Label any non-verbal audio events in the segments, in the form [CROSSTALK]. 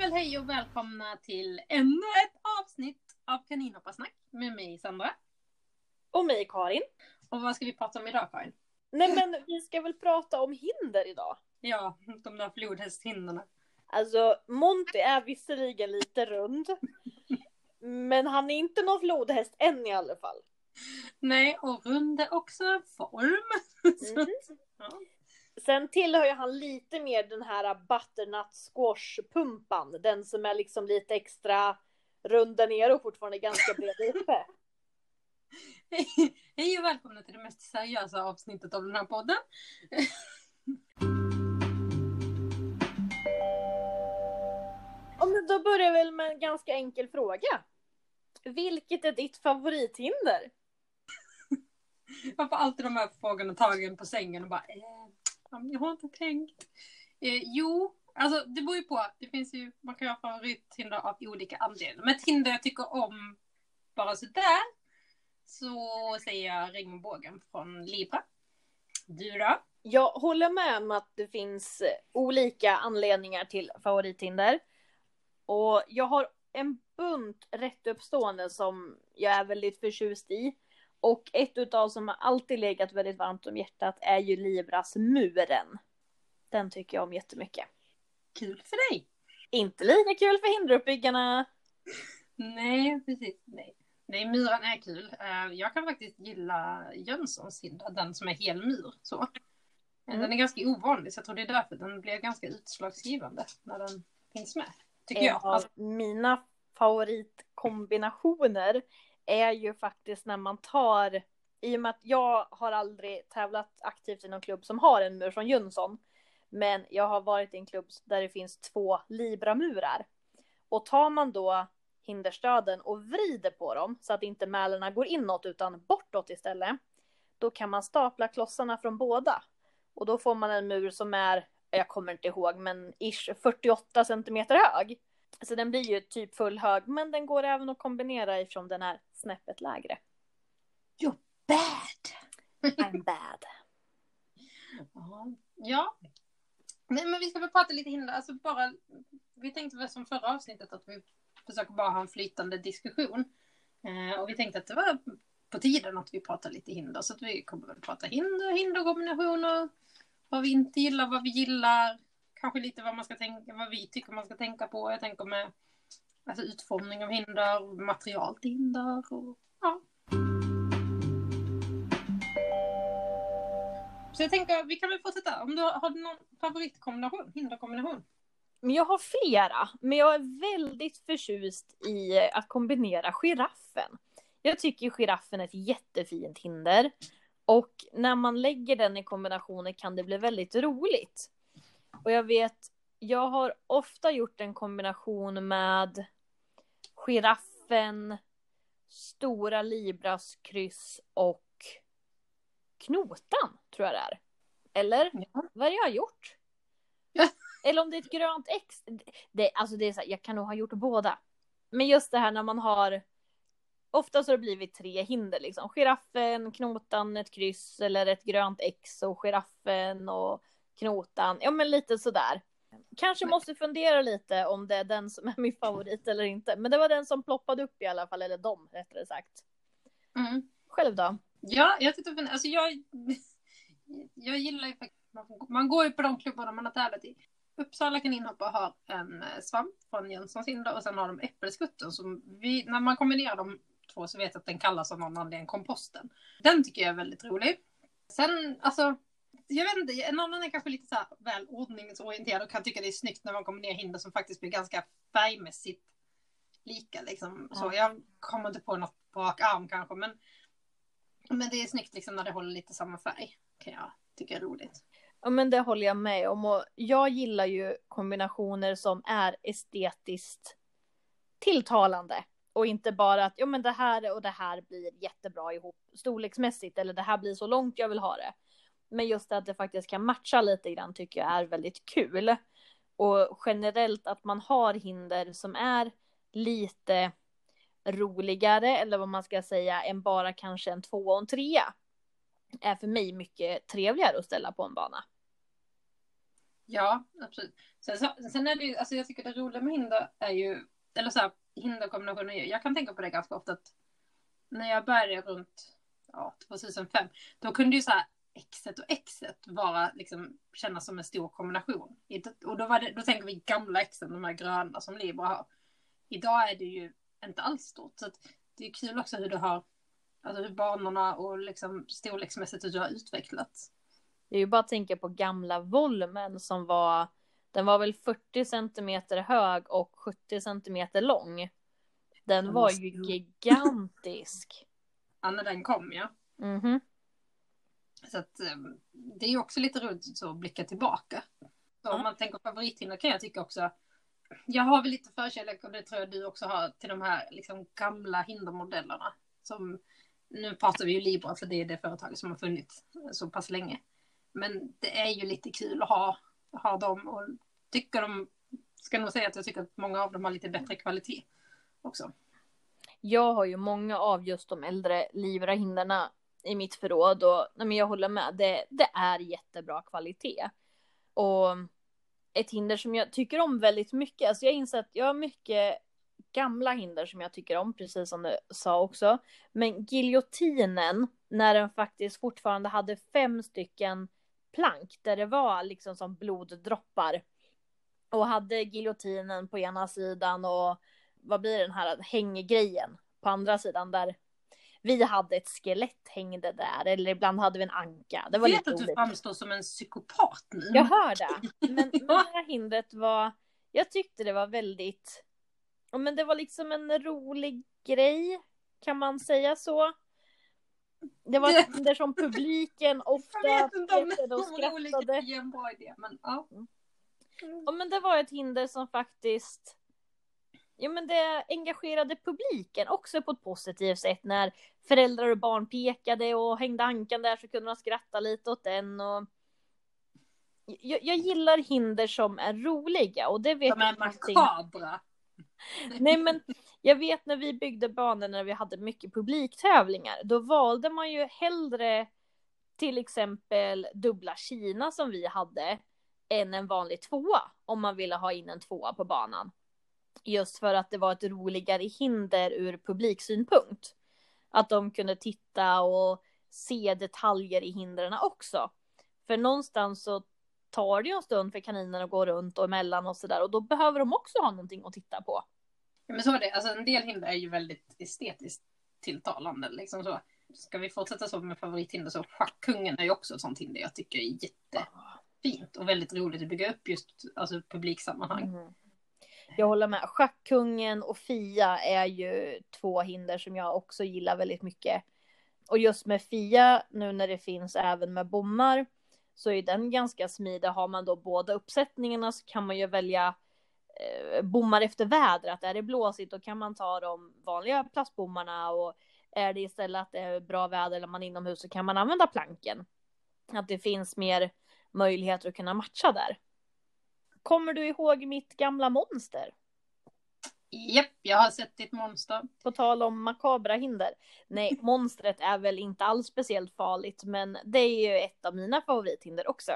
väl hej och välkomna till ännu ett avsnitt av Kaninhopparsnack med mig Sandra. Och mig Karin. Och vad ska vi prata om idag Karin? Nej men vi ska väl prata om hinder idag. Ja, de där flodhästhinderna. Alltså Monty är visserligen lite rund. men han är inte någon flodhäst än i alla fall. Nej, och rund är också en form. [LAUGHS] Så, Mhm. ja. Sen tillhör ju han lite mer den här butternut squash pumpan. Den som är liksom lite extra rund där nere och fortfarande ganska bred uppe. [LAUGHS] Hej och välkomna till det mest seriösa avsnittet av den här podden. [LAUGHS] Ja, men då börjar jag väl med en ganska enkel fråga. Vilket är ditt favorithinder? [LAUGHS] Jag får alltid de här frågorna tagen på sängen och bara eh, jag har inte tänkt. Eh, jo, alltså det beror ju på. Det finns ju, man kan ju ha favorithinder av olika anledningar. Men ett hinder jag tycker om bara sådär så säger jag regnbågen från Libra. Du då? Jag håller med om att det finns eh, olika anledningar till favorithinder. Och jag har en bunt rätt uppstående som jag är väldigt förtjust i. Och ett utav som har alltid legat väldigt varmt om hjärtat är ju Libras muren. Den tycker jag om jättemycket. Kul för dig! Inte lika kul för hinderuppbyggarna. Nej, precis. Nej. Nej, myran är kul. Eh, Jag kan faktiskt gilla Jönssons hinder, den som är hel mur. Så. Eh, Mm. Den är ganska ovanlig, så jag tror det är därför den blir ganska utslagsgivande när den finns med. Tycker En jag. av mina favoritkombinationer är ju faktiskt när man tar, i och med att jag har aldrig tävlat aktivt i någon klubb som har en mur från Jönsson, men jag har varit i en klubb där det finns två Libra-murar. Och tar man då hinderstöden och vrider på dem så att inte mälarna går inåt utan bortåt istället, då kan man stapla klossarna från båda. Och då får man en mur som är, jag kommer inte ihåg, men ish 48 centimeter hög. Så den blir ju typ full hög, men den går även att kombinera ifrån den här snäppet lägre. Bad! I'm bad. Ja. ja. Nej, men vi ska väl prata lite hinder. Alltså bara, vi tänkte väl som förra avsnittet att vi försöker bara ha en flytande diskussion. Eh, och vi tänkte att det var på tiden att vi pratar lite hinder. Så att vi kommer väl prata hinder, hinderkombinationer, vad vi inte gillar, vad vi gillar. Kanske lite vad man ska tänka, vad vi tycker man ska tänka på. Jag tänker med alltså, utformning av hinder, material till hinder och ja. Så jag tänker, vi kan väl fortsätta. Om du har, har du någon favoritkombination, hinderkombination? Men jag har flera, men jag är väldigt förtjust i att kombinera giraffen. Jag tycker giraffen är ett jättefint hinder. Och när man lägger den i kombinationer kan det bli väldigt roligt. Och jag vet, jag har ofta gjort en kombination med giraffen, stora Libras kryss och knotan, tror jag det är. Eller? Ja. Vad är det jag har gjort? Ja. Eller om det är ett grönt X. Det, alltså det är så här, jag kan nog ha gjort båda. Men just det här när man har Oftast har det blivit tre hinder liksom. Giraffen, knotan, ett kryss eller ett grönt X och giraffen och knotan. Ja men lite sådär. Kanske måste fundera lite om det är den som är min favorit eller inte. Men det var den som ploppade upp i alla fall, eller de rättare sagt. Mm. Själv då? Ja, jag tyckte alltså jag, jag gillar ju faktiskt, man, går ju på de klubbarna man har tävlat i. Uppsala kaninhoppar har en eh, svamp från Jönssons hinder och sen har de äppelskutten som vi, när man kombinerar de två så vet jag att den kallas av någon anledning komposten. Den tycker jag är väldigt rolig. Sen, alltså, jag vet inte, en annan är kanske lite så här väl ordningsorienterad och kan tycka det är snyggt när man kombinerar hinder som faktiskt blir ganska färgmässigt lika liksom. Så Ja. jag kommer inte på något på rak arm kanske men men det är snyggt liksom när det håller lite samma färg. Kan jag tycka är roligt. Ja men det håller jag med om och jag gillar ju kombinationer som är estetiskt tilltalande. Och inte bara att ja men det här och det här blir jättebra ihop storleksmässigt eller det här blir så långt jag vill ha det. Men just att det faktiskt kan matcha lite grann tycker jag är väldigt kul. Och generellt att man har hinder som är lite roligare eller vad man ska säga än bara kanske en två och en trea. Är för mig mycket trevligare att ställa på en bana. Ja, absolut. Sen, så, sen är det ju, alltså jag tycker det roliga med hinder är ju, eller så här, hinderkombinationer, jag kan tänka på det ganska ofta att när jag började runt ja, 2005, då kunde ju så här X1 och X1 vara, liksom, kännas som en stor kombination. Och då, det, då tänker vi gamla X, de här gröna som Libra har. Idag är det ju inte alls stort. Så det är kul också hur du har, alltså hur banorna och liksom storleksmässigt hur du har utvecklats. Det är ju bara att tänka på gamla Volmen som var, den var väl 40 centimeter hög och 70 centimeter lång. Den var ju [LAUGHS] gigantisk. ja, när den kom ja. Mm -hmm. Så att ehm, det är också lite roligt att blicka tillbaka. Så. Om man tänker favorithinder kan jag tycka också. Jag har väl lite förkärlek och det tror jag du också har till de här liksom gamla hindermodellerna. Som, nu pratar vi ju Libra för det är det företaget som har funnits så pass länge. Men det är ju lite kul att ha, ha dem och tycker de, ska nog säga att jag tycker att många av dem har lite bättre kvalitet också. Jag har ju många av just de äldre Libra-hinderna i mitt förråd och nej, men jag håller med. Det, det är jättebra kvalitet. Och ett hinder som jag tycker om väldigt mycket. Alltså jag inser att jag har mycket gamla hinder som jag tycker om, precis som du sa också. Men giljotinen, när den faktiskt fortfarande hade fem stycken plank där det var liksom som bloddroppar. Och hade giljotinen på ena sidan och vad blir den här hänggrejen på andra sidan där vi hade ett skelett hängde där eller ibland hade vi en anka. Det var jag vet att du framstår som en psykopat nu. Jag hör det. Men, [LAUGHS] men det här hindret var, jag tyckte det var väldigt, men det var liksom en rolig grej. Kan man säga så? Det var ett hinder som publiken [LAUGHS] ofta petade och skrattade. En bra idé, men, ja. Mm. ja, men det var ett hinder som faktiskt ja, men det engagerade publiken också på ett positivt sätt. När föräldrar och barn pekade och hängde ankan där så kunde man skratta lite åt den. Och... Jag, jag gillar hinder som är roliga och det vet Som är makabra. Nej men jag vet när vi byggde banor när vi hade mycket publiktävlingar, då valde man ju hellre till exempel dubbla Kina som vi hade än en vanlig tvåa om man ville ha in en tvåa på banan. Just för att det var ett roligare hinder ur publiksynpunkt. Att de kunde titta och se detaljer i hindren också. För någonstans så tar det ju en stund för kaninen att gå runt och emellan och sådär och då behöver de också ha någonting att titta på. Ja, men så är det, alltså en del hinder är ju väldigt estetiskt tilltalande liksom så. Ska vi fortsätta så med favorithinder så schackkungen är ju också ett sånt hinder jag tycker är jättefint och väldigt roligt att bygga upp just alltså publiksammanhang. Mm. Jag håller med. Schackkungen och Fia är ju två hinder som jag också gillar väldigt mycket. Och just med Fia, nu när det finns även med bommar, så är den ganska smidig. Har man då båda uppsättningarna så kan man ju välja eh, bommar efter vädret. Är det blåsigt då kan man ta de vanliga plastbommarna och är det istället att det är bra väder eller man är inomhus så kan man använda planken. Att det finns mer möjligheter att kunna matcha där. Kommer du ihåg mitt gamla monster? Japp, jag har sett ditt monster. På tal om makabra hinder. Nej, [LAUGHS] monstret är väl inte alls speciellt farligt, men det är ju ett av mina favorithinder också.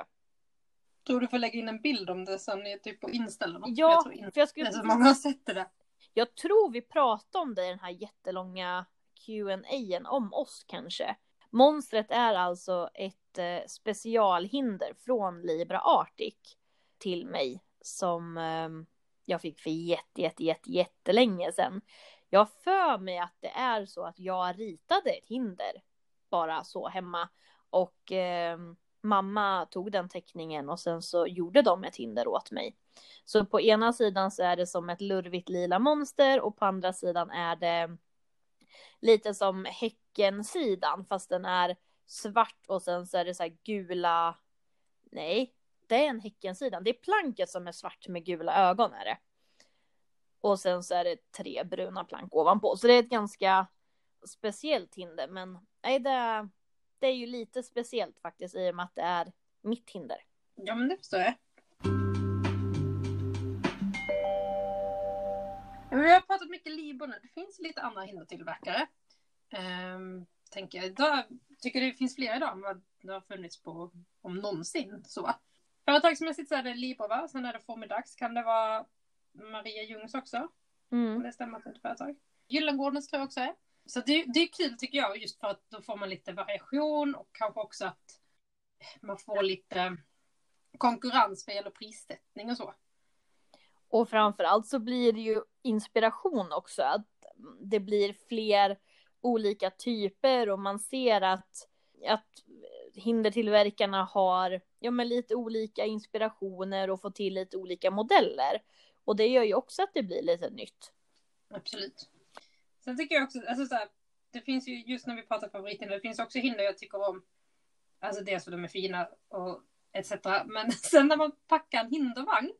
Tror du får lägga in en bild om det sen typ på Insta eller något? Ja, jag tror för jag skulle... Det är så många har sett det. Jag tror vi pratade om det i den här jättelånga Q&A om oss kanske. Monstret är alltså ett eh, specialhinder från Libra Arctic till mig som ehm, jag fick för jätte, jätte, jätte, jättelänge sedan. Jag har för mig att det är så att jag ritade ett hinder bara så hemma och eh, mamma tog den teckningen och sen så gjorde de ett hinder åt mig. Så på ena sidan så är det som ett lurvigt lila monster och på andra sidan är det lite som Häcken-sidan fast den är svart och sen så är det så här gula, nej, det är en Häckensidan. Det är planket som är svart med gula ögon är det. Och sen så är det tre bruna plank ovanpå. Så det är ett ganska speciellt hinder. Men nej, det, det är ju lite speciellt faktiskt i och med att det är mitt hinder. Ja, men det förstår jag. vi har pratat mycket Libor nu. Det finns lite andra hindertillverkare. Ehm, tänker jag. Idag, tycker det finns fler idag än vad det har funnits på om någonsin. Så. Företagsmässigt så är det Librova, sen är det Formidax. Kan det vara Maria Jungs också? Mm. Om det stämmer att det är ett företag. Gyllengårdens tror jag också är. Så det, det är kul tycker jag, just för att då får man lite variation och kanske också att man får lite konkurrens vad gäller prissättning och så. Och framförallt så blir det ju inspiration också. Att det blir fler olika typer och man ser att, att hindertillverkarna har ja, men lite olika inspirationer och får till lite olika modeller. Och det gör ju också att det blir lite nytt. Absolut. Sen tycker jag också, alltså så här, det finns ju just när vi pratar favorithinder, det finns också hinder jag tycker om. Alltså dels för de är fina och etc. Men [LAUGHS] sen när man packar en hindervagn,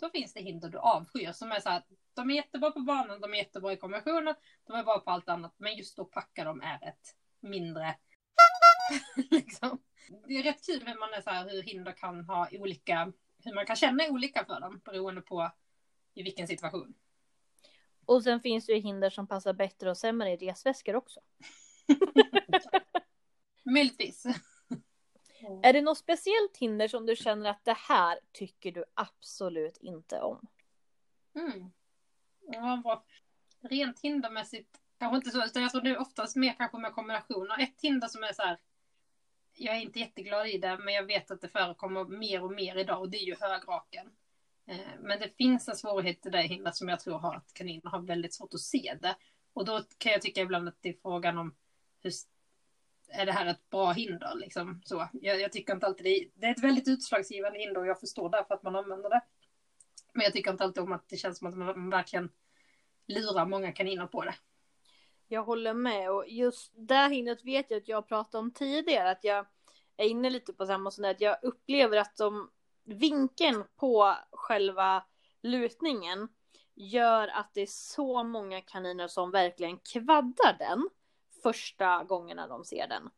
då finns det hinder du avskyr som är så här, de är jättebra på banan, de är jättebra i konventionen, de är bra på allt annat, men just att packa dem är ett mindre [LAUGHS] liksom. Det är rätt kul hur man är så här, hur hinder kan ha olika, hur man kan känna olika för dem beroende på i vilken situation. Och sen finns det ju hinder som passar bättre och sämre i resväskor också. [LAUGHS] Möjligtvis. [LAUGHS] Är det något speciellt hinder som du känner att det här tycker du absolut inte om? Mm. Ja, bra. Rent hindermässigt kanske inte så, utan jag tror det är oftast mer kanske med kombinationer. Ett hinder som är så här, jag är inte jätteglad i det, men jag vet att det förekommer mer och mer idag och det är ju högraken. Eh, men det finns en svårighet i det hindret som jag tror har att kaniner har väldigt svårt att se det. Och då kan jag tycka ibland att det är frågan om hur är det här ett bra hinder? Liksom, så. Jag, jag tycker inte alltid det är, det är ett väldigt utslagsgivande hinder och jag förstår därför att man använder det. Men jag tycker inte alltid om att det känns som att man verkligen lurar många kaniner på det. Jag håller med och just det hindret vet jag att jag pratade om tidigare att jag är inne lite på samma sån där att jag upplever att de vinkeln på själva lutningen gör att det är så många kaniner som verkligen kvaddar den första gångerna de ser den.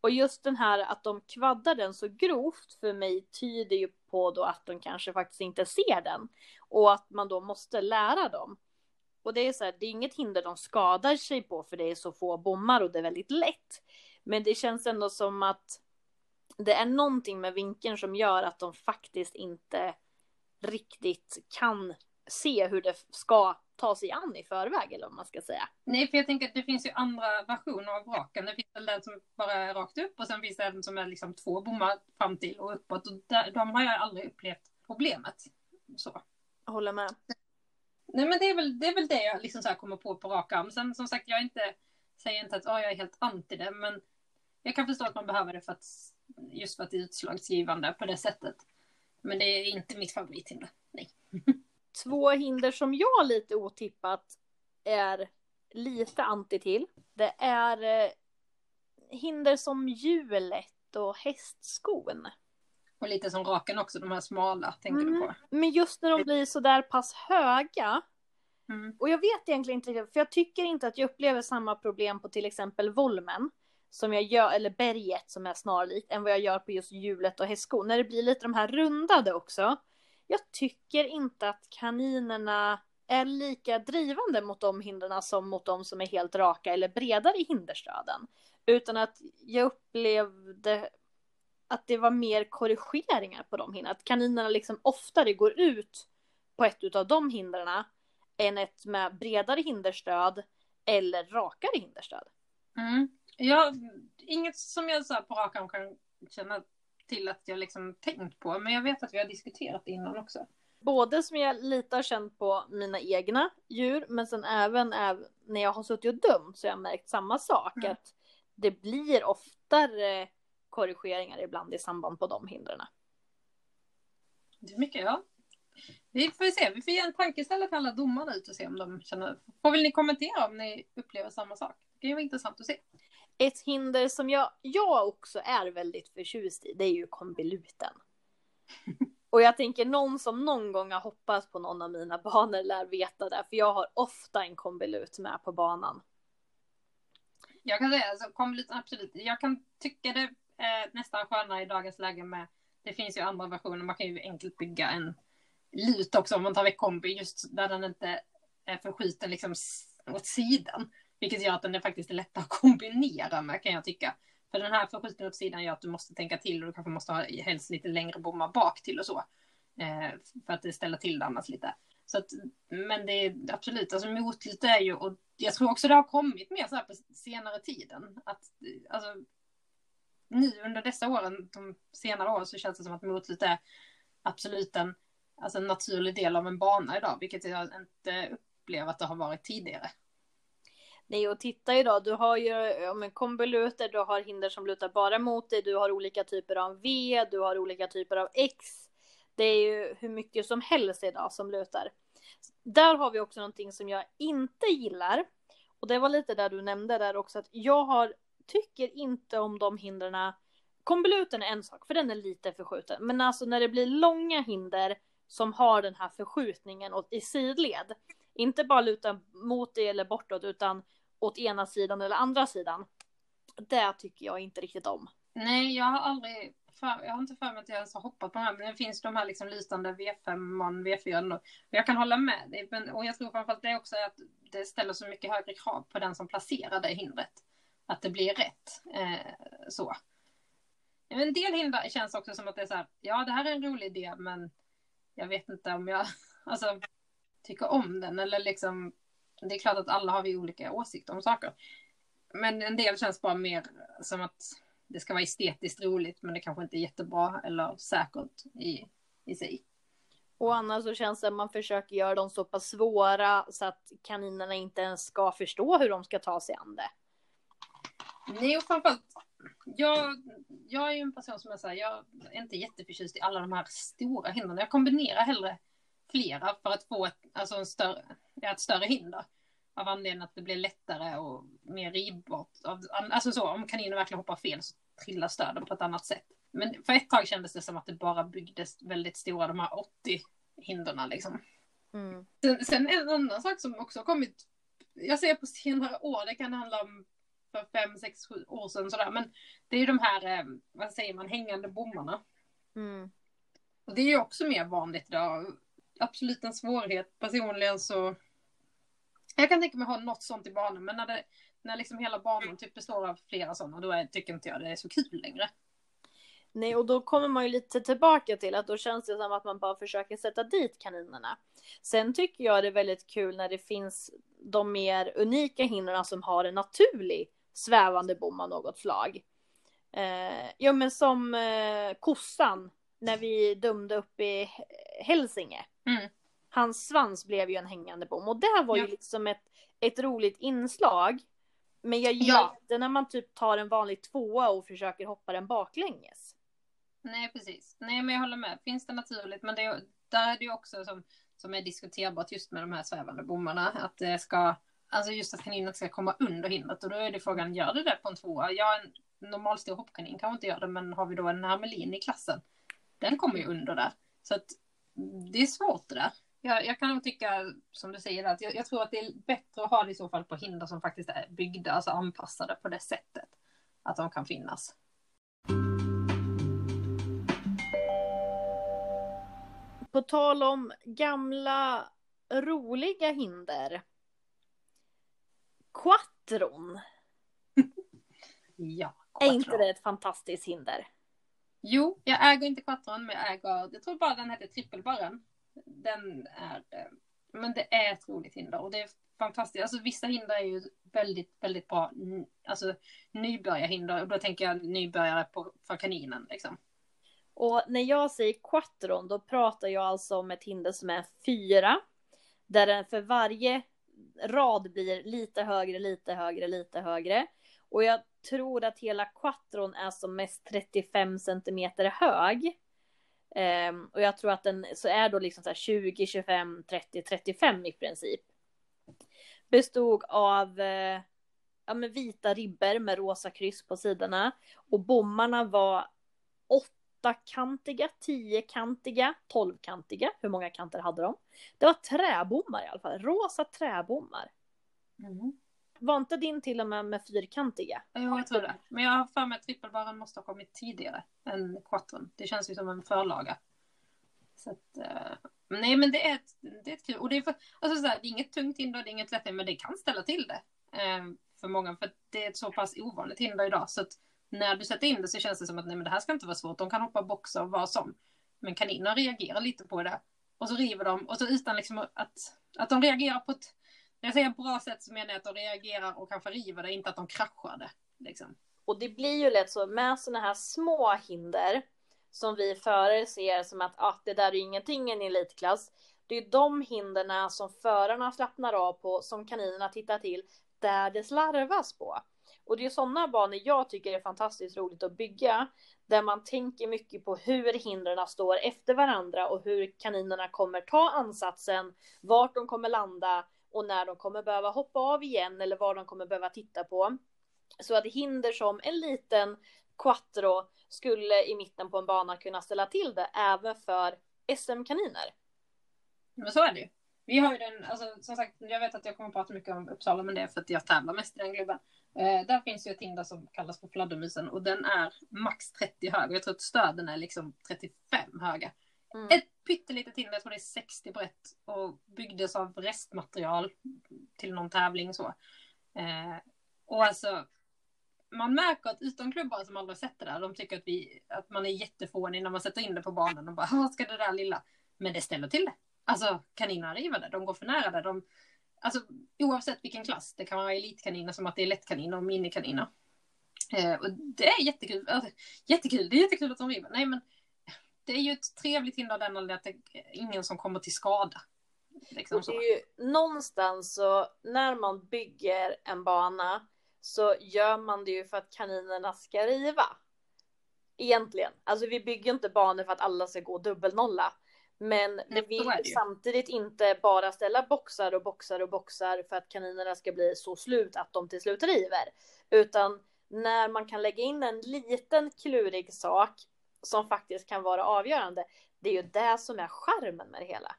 Och just den här att de kvaddar den så grovt för mig tyder ju på då att de kanske faktiskt inte ser den och att man då måste lära dem. Och det är så här, det är inget hinder de skadar sig på för det är så få bommar och det är väldigt lätt. Men det känns ändå som att det är någonting med vinkeln som gör att de faktiskt inte riktigt kan se hur det ska ta sig an i förväg eller vad man ska säga. Nej, för jag tänker att det finns ju andra versioner av raken. Det finns väl den som bara är rakt upp och sen finns det en som är liksom två bommar fram till och uppåt. Och där, de har jag aldrig upplevt problemet. Så. Jag håller med. Nej, men det är väl det, är väl det jag liksom så här kommer på på rak arm. Sen som sagt, jag är inte, säger inte att oh, jag är helt anti det, men jag kan förstå att man behöver det för att just för att det är utslagsgivande på det sättet. Men det är inte mitt favorithinder. Nej. [LAUGHS] Två hinder som jag lite otippat är lite anti till. Det är eh, hinder som hjulet och hästskon. Och lite som raken också, de här smala tänker Mm. du på. Men just när de blir så där pass höga. Mm. Och jag vet egentligen inte riktigt, för jag tycker inte att jag upplever samma problem på till exempel Volmen. Som jag gör, eller berget som är snarlikt, än vad jag gör på just hjulet och hästskon. När det blir lite de här rundade också. Jag tycker inte att kaninerna är lika drivande mot de hindren som mot de som är helt raka eller bredare i hinderstöden. Utan att jag upplevde att det var mer korrigeringar på de hindren. Att kaninerna liksom oftare går ut på ett av de hindren än ett med bredare hinderstöd eller rakare hinderstöd. Mm. Ja, inget som jag så på rak arm kan känna till att jag liksom tänkt på, men jag vet att vi har diskuterat det innan också. Både som jag lite har känt på mina egna djur, men sen även, även när jag har suttit och dömt så har jag märkt samma sak. Mm. Att det blir oftare korrigeringar ibland i samband på de hindren. Det är mycket, ja. Vi får se, vi får ge en tankeställare till alla domarna ut och se om de känner... Får väl ni kommentera om ni upplever samma sak? Det kan ju vara intressant att se. Ett hinder som jag, jag också är väldigt förtjust i, det är ju kombiluten. [LAUGHS] Och jag tänker någon som någon gång har hoppats på någon av mina banor lär veta det, för jag har ofta en kombilut med på banan. Jag kan säga, alltså, konvoluten, absolut. Jag kan tycka det eh, nästan skönare i dagens läge med... Det finns ju andra versioner, man kan ju enkelt bygga en lut också om man tar väck kombi, just där den inte är förskjuten liksom åt sidan. Vilket gör att den är faktiskt lättare att kombinera med kan jag tycka. För den här förskjutningen åt sidan gör att du måste tänka till och du kanske måste ha helst lite längre bommar bak till och så. Eh, för att det ställer till det annars lite. Så att, men det är absolut, alltså motlut är ju, och jag tror också det har kommit mer så här på senare tiden. Att, alltså, nu under dessa åren, de senare åren, så känns det som att motlut är absolut en, alltså en naturlig del av en bana idag, vilket jag inte upplever att det har varit tidigare. Nej, och titta idag, du har ju ja, kombiluter, du har hinder som lutar bara mot dig, du har olika typer av V, du har olika typer av X. Det är ju hur mycket som helst idag som lutar. Där har vi också någonting som jag inte gillar. Och det var lite där du nämnde där också att jag har, tycker inte om de hindren. Konvoluten är en sak, för den är lite förskjuten. Men alltså när det blir långa hinder som har den här förskjutningen i sidled. Inte bara luta mot det eller bortåt, utan åt ena sidan eller andra sidan. Det tycker jag inte riktigt om. Nej, jag har aldrig, för, jag har inte för mig att jag ens har hoppat på de här, men det finns de här liksom lysande V5 och V4. Och jag kan hålla med dig, men, och jag tror framförallt det också är att det ställer så mycket högre krav på den som placerar det hindret. Att det blir rätt. Eh, så. En del hinder känns också som att det är så här, ja det här är en rolig idé, men jag vet inte om jag [LAUGHS] alltså, tycker om den eller liksom det är klart att alla har vi olika åsikter om saker. Men en del känns bara mer som att det ska vara estetiskt roligt men det kanske inte är jättebra eller säkert i, i sig. Och annars så känns det att man försöker göra dem så pass svåra så att kaninerna inte ens ska förstå hur de ska ta sig an det. Nej, och framförallt, jag, jag är ju en person som är så här, jag är inte jätteförtjust i alla de här stora hindren. Jag kombinerar hellre flera för att få ett, alltså en större, ett större hinder. Av anledningen att det blir lättare och mer ribbart. Alltså så, om kaninen verkligen hoppar fel så trillar stöden på ett annat sätt. Men för ett tag kändes det som att det bara byggdes väldigt stora, de här 80 hindren liksom. Mm. Sen, sen en annan sak som också har kommit, jag ser på senare år, det kan handla om för fem, sex, sju år sedan sådär, men det är ju de här, eh, vad säger man, hängande bommarna. Mm. Och det är ju också mer vanligt idag absolut en svårighet. Personligen så... Jag kan tänka mig ha något sånt i banan, men när, det, när liksom hela banan typ består av flera sådana, då är, tycker inte jag det är så kul längre. Nej, och då kommer man ju lite tillbaka till att då känns det som att man bara försöker sätta dit kaninerna. Sen tycker jag det är väldigt kul när det finns de mer unika hindren som har en naturlig svävande bom av något slag. Eh, ja, men som eh, kossan när vi dömde upp i Hälsinge. Mm. Hans svans blev ju en hängande bom och det var ja. ju liksom ett, ett roligt inslag. Men jag gillar ja. inte när man typ tar en vanlig tvåa och försöker hoppa den baklänges. Nej, precis. Nej, men jag håller med. Finns det naturligt, men det, där är det ju också som, som är diskuterbart just med de här svävande bommarna, att det ska, alltså just att kaninen ska komma under hindret och då är det frågan, gör det det på en tvåa? Ja, en normalstor hoppkanin kanske inte gör det, men har vi då en hermelin i klassen, den kommer ju under där. Så att det är svårt det där. Jag, jag kan nog tycka, som du säger, att jag, jag, tror att det är bättre att ha det i så fall på hinder som faktiskt är byggda, alltså anpassade på det sättet. Att de kan finnas. På tal om gamla roliga hinder. Quattron. ja. Quattron. Är inte det ett fantastiskt hinder? Jo, jag äger inte Quattron, men jag äger, jag tror bara den heter trippelbarren. Den är, eh, men det är ett roligt hinder och det är fantastiskt. Alltså vissa hinder är ju väldigt, väldigt bra, alltså nybörjarhinder och då tänker jag nybörjare på, för kaninen liksom. Och när jag säger quattron, då pratar jag alltså om ett hinder som är fyra. Där den för varje rad blir lite högre, lite högre, lite högre. Och jag tror att hela quattron är som mest 35 centimeter hög. Um, och jag tror att den så är då liksom så här 20, 25, 30, 35 i princip. Bestod av uh, ja, men vita ribber med rosa kryss på sidorna. Och bommarna var åttakantiga, tiokantiga, tolvkantiga. Hur många kanter hade de? Det var träbommar i alla fall, rosa träbommar. Mm. Var inte din till och med med fyrkantiga? Jo, jag tror det. Men jag har för mig att trippelbarren måste ha kommit tidigare än quattron. Det känns ju som en förlaga. Så att, uh, nej men det är ett, det är ett kul. Och det är, för, alltså så här, det är inget tungt hinder, det är inget lätt hinder, men det kan ställa till det. Uh, för många, för det är ett så pass ovanligt hinder idag. Så att när du sätter in det så känns det som att nej men det här ska inte vara svårt, de kan hoppa boxar och vad som. Men kaninerna reagerar lite på det. Och så river de, och så utan liksom att, att de reagerar på ett, när jag säger bra sätt så menar jag att de reagerar och kanske river det, inte att de kraschar det. Liksom. Och det blir ju lätt så med sådana här små hinder som vi förare ser som att ah, det där är ingenting i en elitklass. Det är de hinderna som förarna slappnar av på som kaninerna tittar till där det slarvas på. Och det är sådana banor jag tycker är fantastiskt roligt att bygga. Där man tänker mycket på hur hindren står efter varandra och hur kaninerna kommer ta ansatsen, vart de kommer landa och när de kommer behöva hoppa av igen eller vad de kommer behöva titta på. Så att hinder som en liten quattro skulle i mitten på en bana kunna ställa till det även för SM-kaniner. Men så är det ju. Vi har ju den, alltså som sagt, jag vet att jag kommer att prata mycket om Uppsala, men det är för att jag tävlar mest i den klubben. Eh, där finns ju ett hinder som kallas för fladdermusen och den är max 30 hög. Jag tror att stöden är liksom 35 höga. Mm. Ett pyttelitet hinder, jag tror det är 60 brett och byggdes av restmaterial till någon tävling så. Eh, och alltså, man märker att utomklubbare som aldrig sett det där, de tycker att, vi, att man är jättefånig när man sätter in det på banan och bara, ska det där lilla? Men det ställer till det. Alltså kaninerna river det, de går för nära det. De, alltså oavsett vilken klass, det kan vara elitkaniner som att det är lättkaniner och minikaniner. Eh, och det är jättekul, alltså, jättekul, det är jättekul att de river. Nej men det är ju ett trevligt hinder den att det är ingen som kommer till skada. Liksom och det är ju någonstans så när man bygger en bana så gör man det ju för att kaninerna ska riva. Egentligen. Alltså vi bygger inte banor för att alla ska gå dubbelnolla. Men vi vill samtidigt inte bara ställa boxar och boxar och boxar för att kaninerna ska bli så slut att de till slut river. Utan när man kan lägga in en liten klurig sak som faktiskt kan vara avgörande. Det är ju det som är charmen med det hela.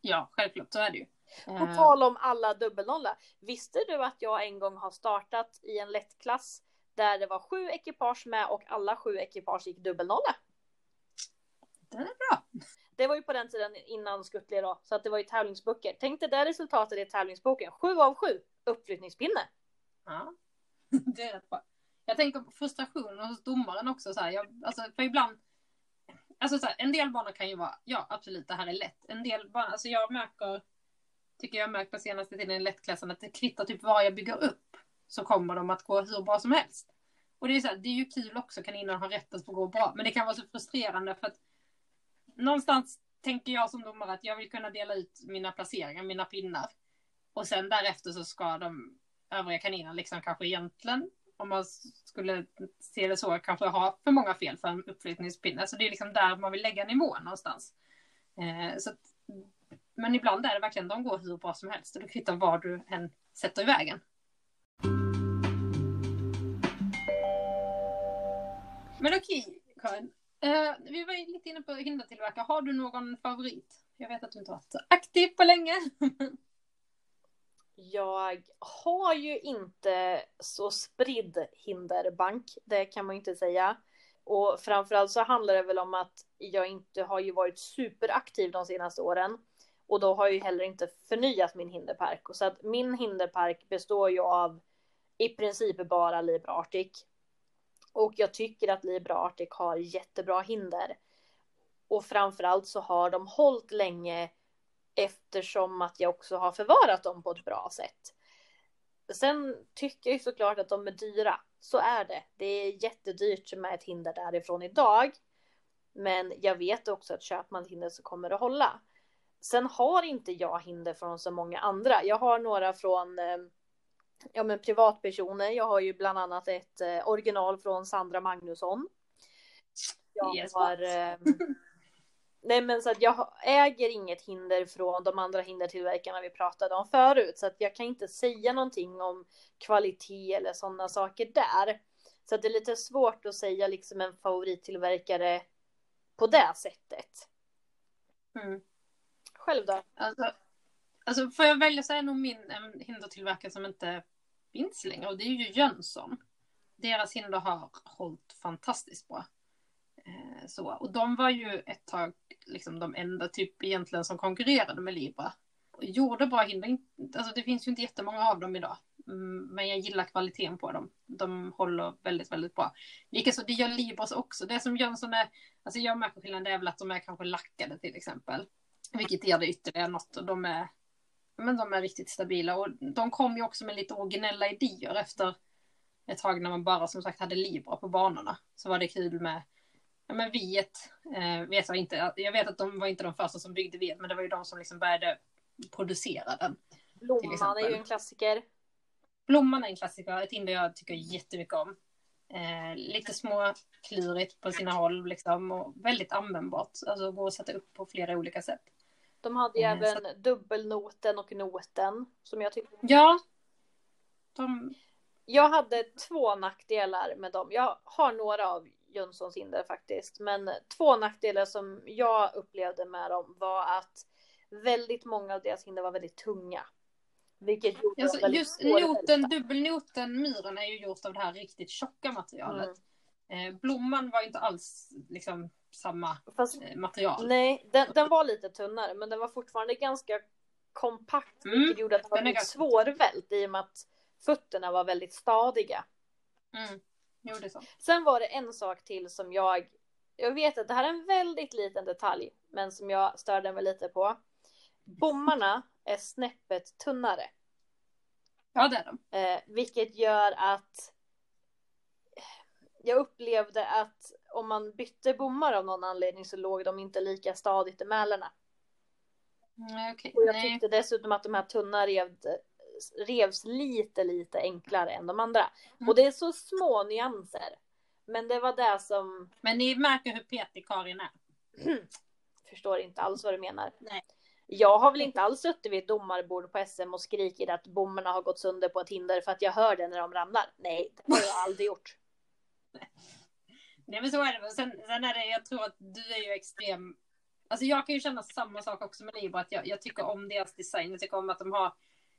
Ja, självklart så är det ju. På eh. tal om alla dubbelnolla. Visste du att jag en gång har startat i en lättklass där det var sju ekipage med och alla sju ekipage gick dubbelnolla? Det är bra. Det var ju på den tiden innan Skuttli då, så att det var ju tävlingsböcker. Tänk dig det resultatet i tävlingsboken. Sju av sju uppflyttningspinne. Ja, [LAUGHS] det är rätt bra. Jag tänker på frustrationen hos domaren också så här. Jag, alltså, för ibland. Alltså så här, en del banor kan ju vara, ja absolut det här är lätt. En del banor, alltså jag märker, tycker jag märkt på senaste tiden i lättklassen att det kvittar typ vad jag bygger upp. Så kommer de att gå hur bra som helst. Och det är så här, det är ju kul också, kaninen har rätt att få gå bra. Men det kan vara så frustrerande för att någonstans tänker jag som domare att jag vill kunna dela ut mina placeringar, mina pinnar. Och sen därefter så ska de övriga kaninerna liksom kanske egentligen, om man skulle se det så, kanske ha för många fel för en uppflyttningspinne. Så det är liksom där man vill lägga nivån någonstans. Eh, så att, men ibland är det verkligen, de går hur bra som helst och det kvittar vad du än sätter i vägen. Men okej, Karin. Uh, vi var lite inne på hindertillverkare. Har du någon favorit? Jag vet att du inte varit så aktiv på länge. [LAUGHS] jag har ju inte så spridd hinderbank. Det kan man ju inte säga. Och framförallt så handlar det väl om att jag inte har ju varit superaktiv de senaste åren. Och då har jag ju heller inte förnyat min hinderpark. Och så att min hinderpark består ju av i princip bara Libra Arctic. Och jag tycker att Libra Arctic har jättebra hinder. Och framförallt så har de hållit länge eftersom att jag också har förvarat dem på ett bra sätt. Sen tycker jag såklart att de är dyra. Så är det. Det är jättedyrt med ett hinder därifrån idag. Men jag vet också att köper man ett hinder så kommer det hålla. Sen har inte jag hinder från så många andra. Jag har några från eh, ja, men privatpersoner. Jag har ju bland annat ett eh, original från Sandra Magnusson. Jag yes, har... Eh, [LAUGHS] nej men så att jag äger inget hinder från de andra hindertillverkarna vi pratade om förut. Så att jag kan inte säga någonting om kvalitet eller sådana saker där. Så att det är lite svårt att säga liksom en favorittillverkare på det sättet. Mm. Själv då? Alltså, alltså får jag välja så är nog min en hindertillverkare som inte finns längre och det är ju Jönsson. Deras hinder har hållit fantastiskt bra. Eh, så, och de var ju ett tag liksom de enda typ egentligen som konkurrerade med Libra. Och gjorde bra hinder, alltså det finns ju inte jättemånga av dem idag. Mm, men jag gillar kvaliteten på dem. De håller väldigt, väldigt bra. Likaså, det gör Libras också. Det som Jönsson är, alltså jag märker skillnaden är väl att de är kanske lackade till exempel. Vilket ger det ytterligare något. Och de är, men de är riktigt stabila. Och de kom ju också med lite originella idéer efter ett tag när man bara som sagt hade Libra på banorna. Så var det kul med Ja men Viet, eh, vet jag inte. Jag vet att de var inte de första som byggde Viet, men det var ju de som liksom började producera den. Blomman är ju en klassiker. Blomman är en klassiker, ett hinder jag tycker jättemycket om. Eh, lite små klurigt på sina håll liksom och väldigt användbart. Alltså går att sätta upp på flera olika sätt. De hade ju mm, även så... dubbelnoten och noten som jag tyckte. Ja. De... Jag hade två nackdelar med dem. Jag har några av Jönssons hinder faktiskt. Men två nackdelar som jag upplevde med dem var att väldigt många av deras hinder var väldigt tunga. Vilket gjorde alltså, väldigt just noten, dubbelnoten, myren är ju gjort av det här riktigt tjocka materialet. Mm. Eh, blomman var inte alls liksom samma Fast, eh, material. Nej, den, den, var lite tunnare men den var fortfarande ganska kompakt. Mm. Vilket gjorde att den var väldigt svårvält i och med att fötterna var väldigt stadiga. Mm. Jo, det så. Sen var det en sak till som jag, jag vet att det här är en väldigt liten detalj, men som jag störde mig lite på. Bommarna är snäppet tunnare. Ja, det är de. Eh, vilket gör att jag upplevde att om man bytte bommar av någon anledning så låg de inte lika stadigt i mälarna. Mm, okay. Och jag tyckte dessutom att de här tunna revde, revs lite, lite enklare än de andra. Mm. Och det är så små nyanser. Men det var det som... Men ni märker hur petig Karin är. [CLEARS THROAT] Förstår inte alls vad du menar. Nej. Jag har väl inte alls suttit vid ett domarbord på SM och skrikit att bommarna har gått sönder på ett hinder för att jag hör det när de ramlar. Nej, det har jag aldrig gjort. [LAUGHS] Nej men så är det. Sen, sen är det, jag tror att du är ju extrem. Alltså jag kan ju känna samma sak också med Libra, att jag, jag tycker om deras design. Jag tycker om att de har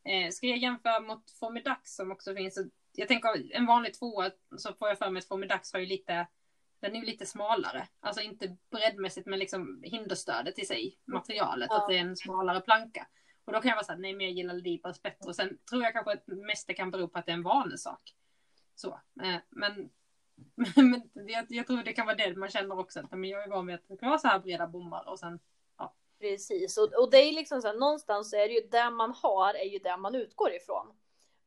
Eh, ska jag jämföra mot Formidax som också finns, jag tänker en vanlig tvåa så får jag för mig att Formidax har ju lite, den är ju lite smalare. Alltså inte breddmässigt men liksom hinderstödet i sig, materialet, ja. att det är en smalare planka. Och då kan jag vara såhär, nej men jag gillar Libras bättre. Och sen tror jag kanske att mest det kan bero på att det är en vanesak. Så, eh, men, men jag, jag, tror det kan vara det man känner också. Att, men jag är van vid att det kan vara så här breda bommar och sen Precis, och, och det är liksom så här, någonstans är det ju det man har är ju det man utgår ifrån.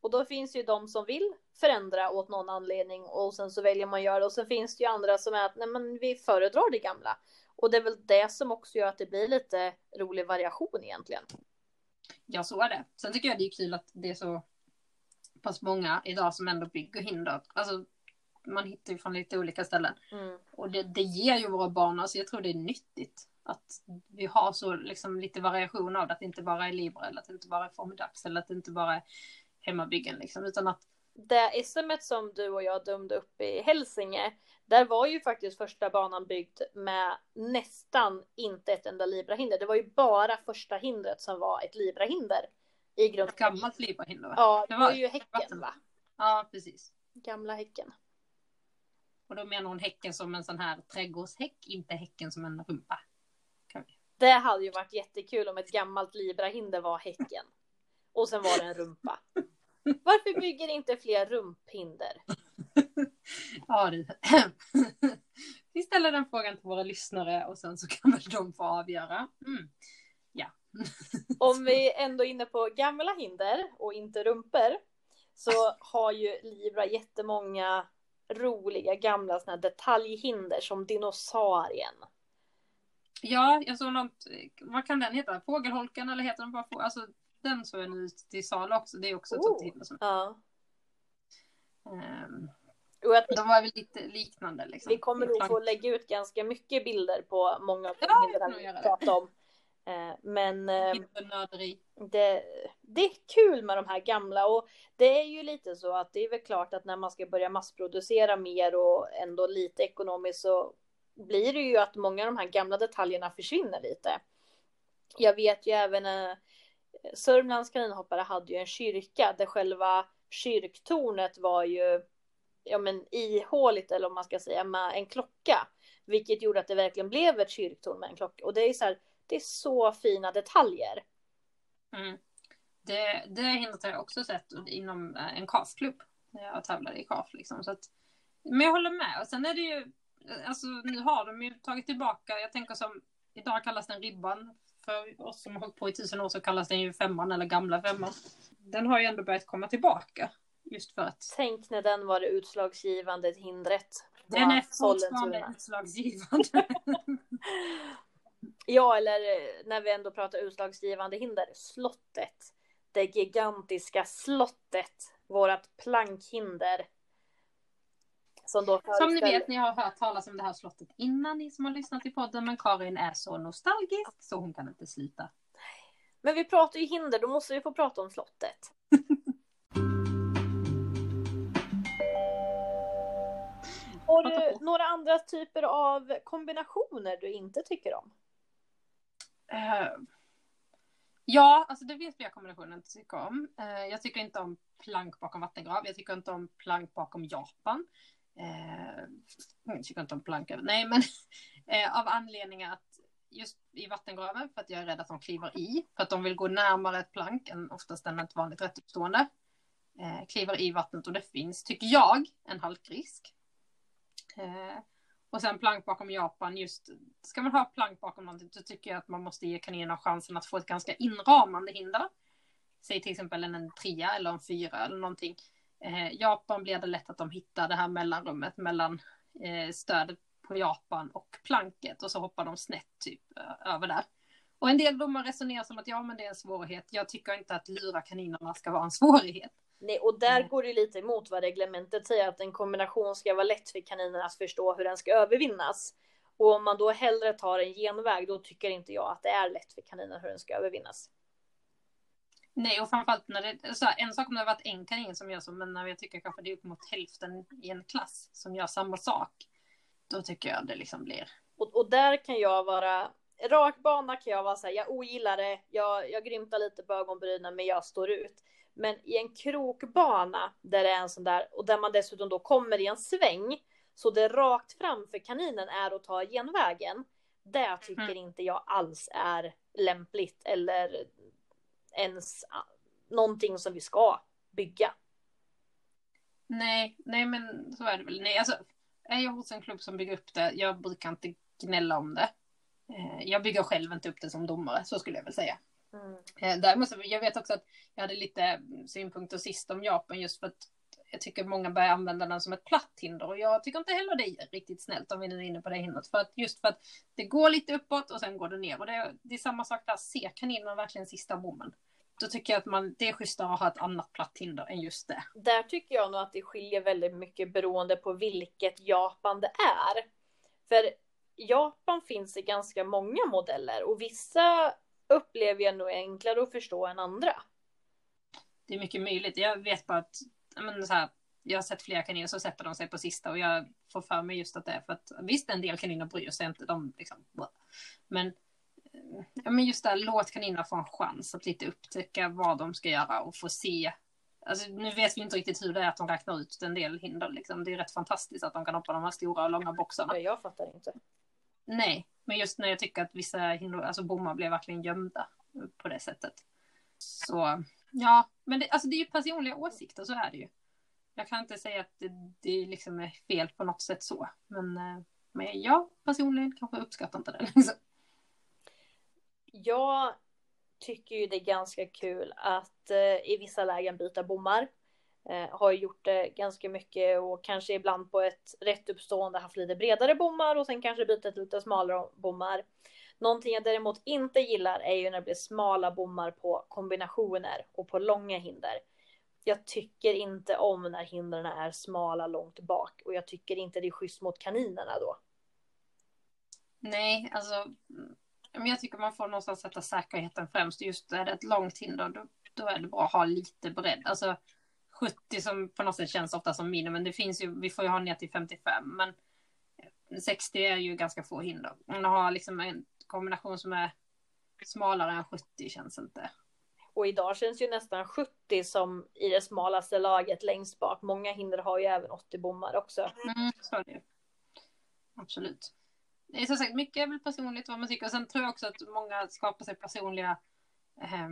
Och då finns ju de som vill förändra åt någon anledning och sen så väljer man göra det och sen finns det ju andra som är att nej men vi föredrar det gamla. Och det är väl det som också gör att det blir lite rolig variation egentligen. Ja, så är det. Sen tycker jag det är kul att det är så pass många idag som ändå bygger hinder. Alltså, man hittar ju från lite olika ställen. Mm. Och det, det ger ju våra barn, alltså jag tror det är nyttigt att vi har så liksom lite variation av det, att det inte bara är Libra eller att det inte bara är Formidax eller att det inte bara är hemmabyggen liksom, utan att det SM som du och jag dömde upp i Hälsinge, där var ju faktiskt första banan byggd med nästan inte ett enda Libra-hinder. Det var ju bara första hindret som var ett Libra-hinder. I grund. Ett gammalt Libra-hinder va? Ja, det var, ju häcken va? Ja, precis. Gamla häcken. Och då menar hon häcken som en sån här trädgårdshäck, inte häcken som en rumpa. Det hade ju varit jättekul om ett gammalt Libra-hinder var häcken. Och sen var det en rumpa. Varför bygger inte fler rumphinder? [LAUGHS] ja, det... [CLEARS THROAT] Vi ställer den frågan till våra lyssnare och sen så kan väl de få avgöra. Mm. Ja. [LAUGHS] Om vi ändå är inne på gamla hinder och inte rumpor så har ju Libra jättemånga roliga gamla såna detaljhinder som dinosaurien. Ja, jag såg något, vad kan den heta? Fågelholken eller heter den bara fågel? Alltså den såg jag nu till sal också. Det är också ett oh, sånt som... Ja. Um, de var väl lite liknande. Liksom. Vi kommer nog få lägga ut ganska mycket bilder på många av de ja, bilderna vi pratar om. Uh, men uh, det, det är kul med de här gamla och det är ju lite så att det är väl klart att när man ska börja massproducera mer och ändå lite ekonomiskt så blir det ju att många av de här gamla detaljerna försvinner lite. Jag vet ju även eh, Sörmlands kaninhoppare hade ju en kyrka där själva kyrktornet var ju ja, men ihåligt eller om man ska säga med en klocka. Vilket gjorde att det verkligen blev ett kyrktorn med en klocka. Och det är så här, det är så fina detaljer. Mm. Det, det hindret har jag också sett inom en KAF-klubb. När jag tävlade i KAF liksom. Så att, men jag håller med. Och sen är det ju, alltså nu har de ju tagit tillbaka, jag tänker som, idag kallas den ribban. För oss som har hållit på i tusen år så kallas den ju femman eller gamla femman. Den har ju ändå börjat komma tillbaka. Just för att... Tänk när den var det utslagsgivande hindret. Den är fortfarande utslagsgivande. [LAUGHS] ja, eller när vi ändå pratar utslagsgivande hinder, slottet. Det gigantiska slottet. Vårat plankhinder. Som, då som ni vet, ni har hört talas om det här slottet innan, ni som har lyssnat i podden, men Karin är så nostalgisk så hon kan inte sluta. Men vi pratar ju hinder, då måste vi få prata om slottet. [LAUGHS] Har du några andra typer av kombinationer du inte tycker om? Uh, ja, alltså det finns flera kombinationer jag inte tycker om. Uh, jag tycker inte om plank bakom vattengrav. Jag tycker inte om plank bakom Japan. Uh, jag tycker inte om plank Nej, men [LAUGHS] av anledningar att just i vattengraven för att jag är rädd att de kliver i. För att de vill gå närmare ett plank än oftast än ett vanligt rättuppstående. kliver i vattnet och det finns, tycker jag, en halkrisk. Och sen plank bakom Japan, just ska man ha plank bakom någonting så tycker jag att man måste ge kaninerna chansen att få ett ganska inramande hinder. Säg till exempel en trea eller en fyra eller någonting. Eh, Japan blir det lätt att de hittar det här mellanrummet mellan eh, stödet på Japan och planket och så hoppar de snett typ eh, över där. Och en del domar resonerar som att ja, men det är en svårighet. Jag tycker inte att lura kaninerna ska vara en svårighet. Nej, och där mm. går det lite emot vad reglementet säger, att en kombination ska vara lätt för kaninen att förstå hur den ska övervinnas. Och om man då hellre tar en genväg, då tycker inte jag att det är lätt för kaninen hur den ska övervinnas. Nej, och framförallt när det, så här, en sak om det varit en kanin som gör så, men när jag tycker kanske det är upp mot hälften i en klass som gör samma sak, då tycker jag det liksom blir. Och, och där kan jag vara, rak bana kan jag vara så här, jag ogillar det, jag, jag grymtar lite på ögonbrynen, men jag står ut. Men i en krokbana där det är en sån där och där man dessutom då kommer i en sväng så det rakt fram för kaninen är att ta genvägen. Det tycker mm. inte jag alls är lämpligt eller ens någonting som vi ska bygga. Nej, nej men så är det väl. Nej, alltså är jag hos en klubb som bygger upp det, jag brukar inte gnälla om det. Eh, jag bygger själv inte upp det som domare, så skulle jag väl säga. Mm. Eh, däremot, jag vet också att jag hade lite mm, synpunkter sist om Japan just för att jag tycker många börjar använda den som ett platt hinder och jag tycker inte heller det är riktigt snällt om vi nu är inne på det hindret. För att just för att det går lite uppåt och sen går det ner och det är, det är samma sak där, ser kaninerna verkligen sista bommen? Då tycker jag att man, det är schysstare att ha ett annat platt hinder än just det. Där tycker jag nog att det skiljer väldigt mycket beroende på vilket Japan det är. För Japan finns i ganska många modeller och vissa upplever jag nog enklare att förstå än andra. Det är mycket möjligt. Jag vet bara att men så här, jag har sett flera kaniner så sätter de sig på sista och jag får för mig just att det är för att visst en del kaniner bryr sig inte. De liksom, men, eh, ja, men just det här, låt kaninerna få en chans att lite upptäcka vad de ska göra och få se. Alltså, nu vet vi inte riktigt hur det är att de räknar ut en del hinder. Liksom. Det är rätt fantastiskt att de kan hoppa de här stora och långa boxarna. Jag fattar inte. Nej, men just när jag tycker att vissa hindor, alltså bommar blev verkligen gömda på det sättet. Så ja, men det, alltså det är ju personliga åsikter, så är det ju. Jag kan inte säga att det, det liksom är fel på något sätt så. Men, eh, men jag personligen kanske uppskattar inte det. [LAUGHS] Liksom. Jag tycker ju det är ganska kul att eh, i vissa lägen byta bommar. Eh, har gjort det ganska mycket och kanske ibland på ett rätt uppstående haft lite bredare bommar och sen kanske bytt lite smalare bommar. Någonting jag däremot inte gillar är ju när det blir smala bommar på kombinationer och på långa hinder. Jag tycker inte om när hindren är smala långt bak och jag tycker inte det är schysst mot kaninerna då. Nej, alltså mm, men jag tycker man får någonstans sätta säkerheten främst. Just är det ett långt hinder, då, då är det bra att ha lite bredd. Alltså 70 som på något sätt känns ofta som minimum. Det finns ju, vi får ju ha ner till 55, men 60 är ju ganska få hinder. Du har liksom en kombination som är smalare än 70 känns inte. Och idag känns ju nästan 70 som i det smalaste laget längst bak. Många hinder har ju även 80 bommar också. Mm, så är det Absolut. Det är som sagt mycket är väl personligt vad man tycker. Och sen tror jag också att många skapar sig personliga eh,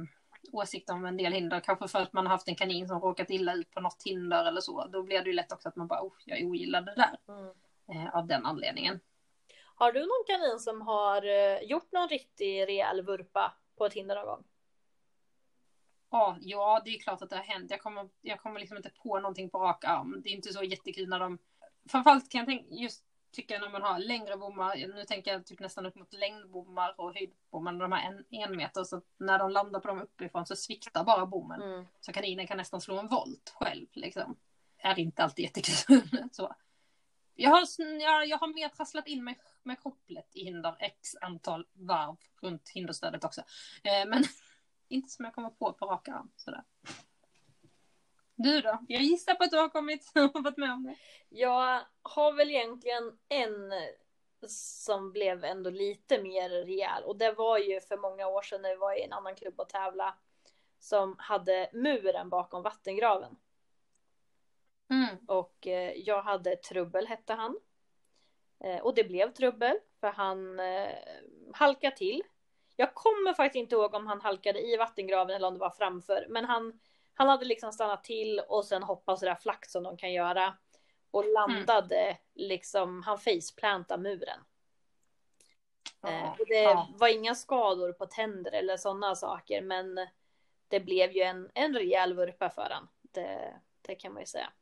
åsikt om en del hinder. Kanske för att man har haft en kanin som råkat illa ut på något hinder eller så. Då blir det ju lätt också att man bara, oh, jag ogillar det där. Mm. Eh, av den anledningen. Har du någon kanin som har eh, gjort någon riktig rejäl vurpa på ett hinder någon gång? Ja, ja, det är klart att det har hänt. Jag kommer, jag kommer liksom inte på någonting på rak arm. Det är inte så jättekul när de... Framförallt kan jag tänka, just tycka när man har längre bommar. Nu tänker jag typ nästan upp mot längdbommar och höjdbommar. De här en, en meter. Så när de landar på dem uppifrån så sviktar bara bommen. Mm. Så kaninen kan nästan slå en volt själv. Liksom. Är inte alltid jättekul. [LAUGHS] så. Jag, har, jag, jag har mer trasslat in mig med kopplet i hinder x antal varv runt hinderstödet också. Eh, men [LAUGHS] inte som jag kommer på på rak arm. Sådär. Du då? Jag gissar på att du har kommit [LAUGHS] och varit med om det. Jag har väl egentligen en som blev ändå lite mer rejäl och det var ju för många år sedan när vi var i en annan klubb och tävla som hade muren bakom vattengraven. Mm. Och eh, jag hade Trubbel hette han. Eh, och det blev trubbel för han eh, halkade till. Jag kommer faktiskt inte ihåg om han halkade i vattengraven eller om det var framför. Men han, han hade liksom stannat till och sen hoppat sådär flackt som de kan göra. Och landade mm. liksom, han faceplantade muren. Eh, och det ja. var inga skador på tänder eller sådana saker. Men det blev ju en, en rejäl vurpa för han. Det, det kan man ju säga.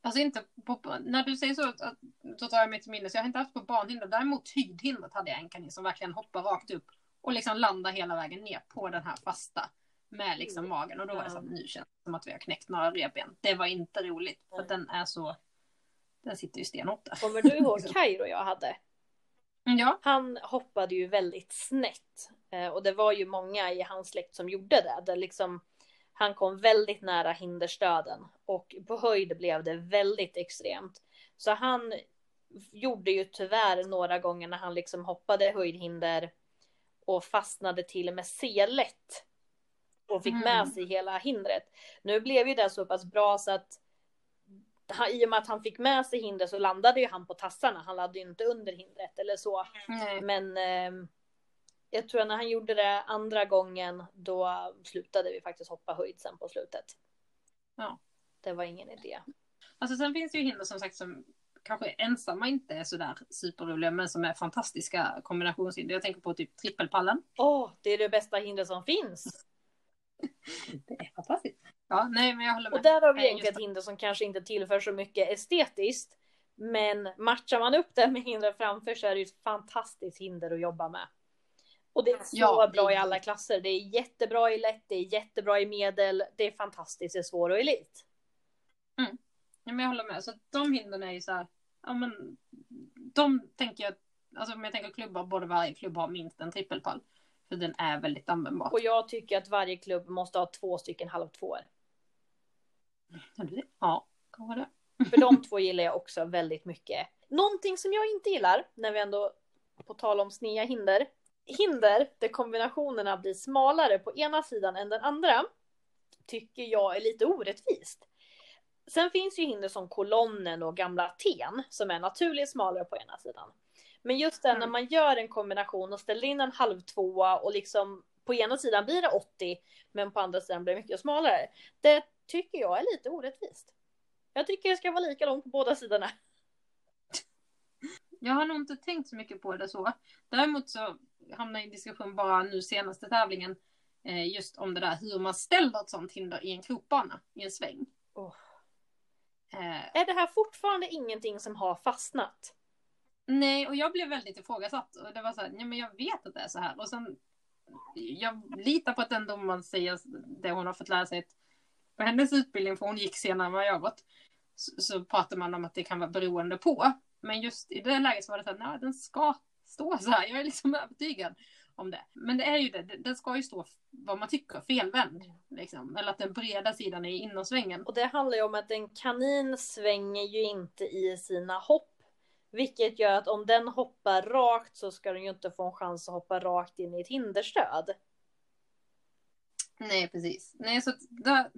Alltså inte på, när du säger så, att- då tar jag mig till minnes. Jag har inte haft på banhinder. Däremot höjdhindret hade jag en kanin som verkligen hoppar rakt upp och liksom landar hela vägen ner på den här fasta med liksom magen. Och då var det så att nu känns det som att vi har knäckt några revben. Det var inte roligt för att den är så, den sitter ju stenhårt där. Kommer du ihåg [LAUGHS] Kairo jag hade? Mm, Ja, Han hoppade ju väldigt snett. Eh, och det var ju många i hans släkt som gjorde det. Där liksom, han kom väldigt nära hinderstöden. Och på höjd blev det väldigt extremt. Så han gjorde ju tyvärr några gånger när han liksom hoppade höjdhinder. Och fastnade till med C-lätt. Och fick Mm. med sig hela hindret. Nu blev ju det så pass bra så att han, i och med att han fick med sig hindret så landade ju han på tassarna. Han landade ju inte under hindret eller så. nej. Men eh, jag tror att när han gjorde det andra gången då slutade vi faktiskt hoppa höjd sen på slutet. Ja. Det var ingen idé. Alltså sen finns det ju hinder som sagt som kanske ensamma inte är sådär superroliga men som är fantastiska kombinationshinder. Jag tänker på typ trippelpallen. Åh, det är det bästa hindret som finns. [LAUGHS] Det är fantastiskt. Ja, nej men jag håller med. Och där har vi egentligen ett hinder som kanske inte tillför så mycket estetiskt. Men matchar man upp det med hindret framför så är det ju ett fantastiskt hinder att jobba med. Och det är så Ja, det- bra i alla klasser. Det är jättebra i lätt, det är jättebra i medel, det är fantastiskt i svår och elit. Ja, men jag håller med. Så de hindren är ju så här, ja men de tänker jag, alltså om jag tänker klubbar, borde varje klubb ha minst en trippelpall. För den är väldigt användbar. Och jag tycker att varje klubb måste ha två stycken halv tvåor. Ja, kanske det. För de [LAUGHS] två gillar jag också väldigt mycket. Någonting som jag inte gillar, när vi ändå på tal om snea hinder. Hinder där kombinationerna blir smalare på ena sidan än den andra. Tycker jag är lite orättvist. Sen finns ju hinder som kolonnen och gamla ten som är naturligt smalare på ena sidan. Men just det när man gör en kombination och ställer in en halv tvåa och liksom på ena sidan blir det 80 men på andra sidan blir det mycket smalare. Det tycker jag är lite orättvist. Jag tycker det ska vara lika långt på båda sidorna. [LAUGHS] Jag har nog inte tänkt så mycket på det så. Däremot så hamnar jag i diskussion bara nu senaste tävlingen. Eh, just om det där hur man ställer ett sånt hinder i en krokbana, i en sväng. Eh, Är det här fortfarande ingenting som har fastnat? Nej, och jag blev väldigt ifrågasatt. Och det var så här, nej men jag vet att det är så här. Och sen, jag litar på att den domaren säger det hon har fått lära sig. Att på hennes utbildning, för hon gick senare än vad jag gått, så, så pratar man om att det kan vara beroende på. Men just i det läget så var det så här, nej den ska stå så här. Jag är liksom [LAUGHS] övertygad om det. Men det är ju det, den ska ju stå vad man tycker, felvänd. Liksom. Eller att den breda sidan är i innersvängen. Och det handlar ju om att en kanin svänger ju inte i sina hopp. Vilket gör att om den hoppar rakt så ska den ju inte få en chans att hoppa rakt in i ett hinderstöd. Nej, precis. Nej, så där...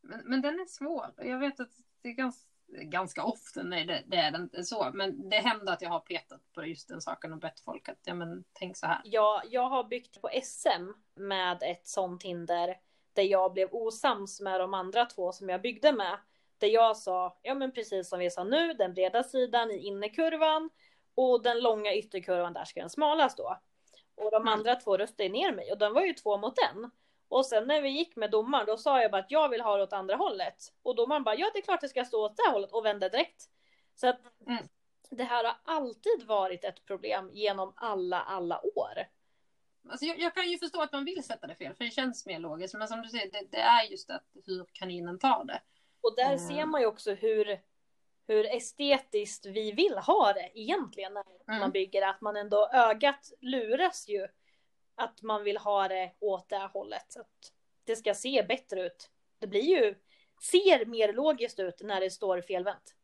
men, men den är svår. Jag vet att det är ganska... ganska ofta, nej det, det är det inte så. Men det händer att jag har petat på just den saken och bett folk att, ja men tänk så här. Ja, jag har byggt på SM med ett sånt hinder där jag blev osams med de andra två som jag byggde med. Där jag sa, ja men precis som vi sa nu, den breda sidan i innerkurvan och den långa ytterkurvan där ska den smala stå. Och de Mm. andra två röstade ner mig och den var ju två mot en. Och sen när vi gick med domaren då sa jag bara att jag vill ha det åt andra hållet. Och domaren bara ja det är klart det ska stå åt det här hållet och vände direkt. Så att Mm. det här har alltid varit ett problem genom alla, alla år. Alltså jag, jag kan ju förstå att man vill sätta det fel, för det känns mer logiskt. Men som du säger, det, det är just att hur kaninen tar det. Och där Mm. ser man ju också hur, hur estetiskt vi vill ha det egentligen när Mm. man bygger. Att man ändå, ögat luras ju att man vill ha det åt det här hållet. Så att det ska se bättre ut. Det blir ju, ser mer logiskt ut när det står felvänt.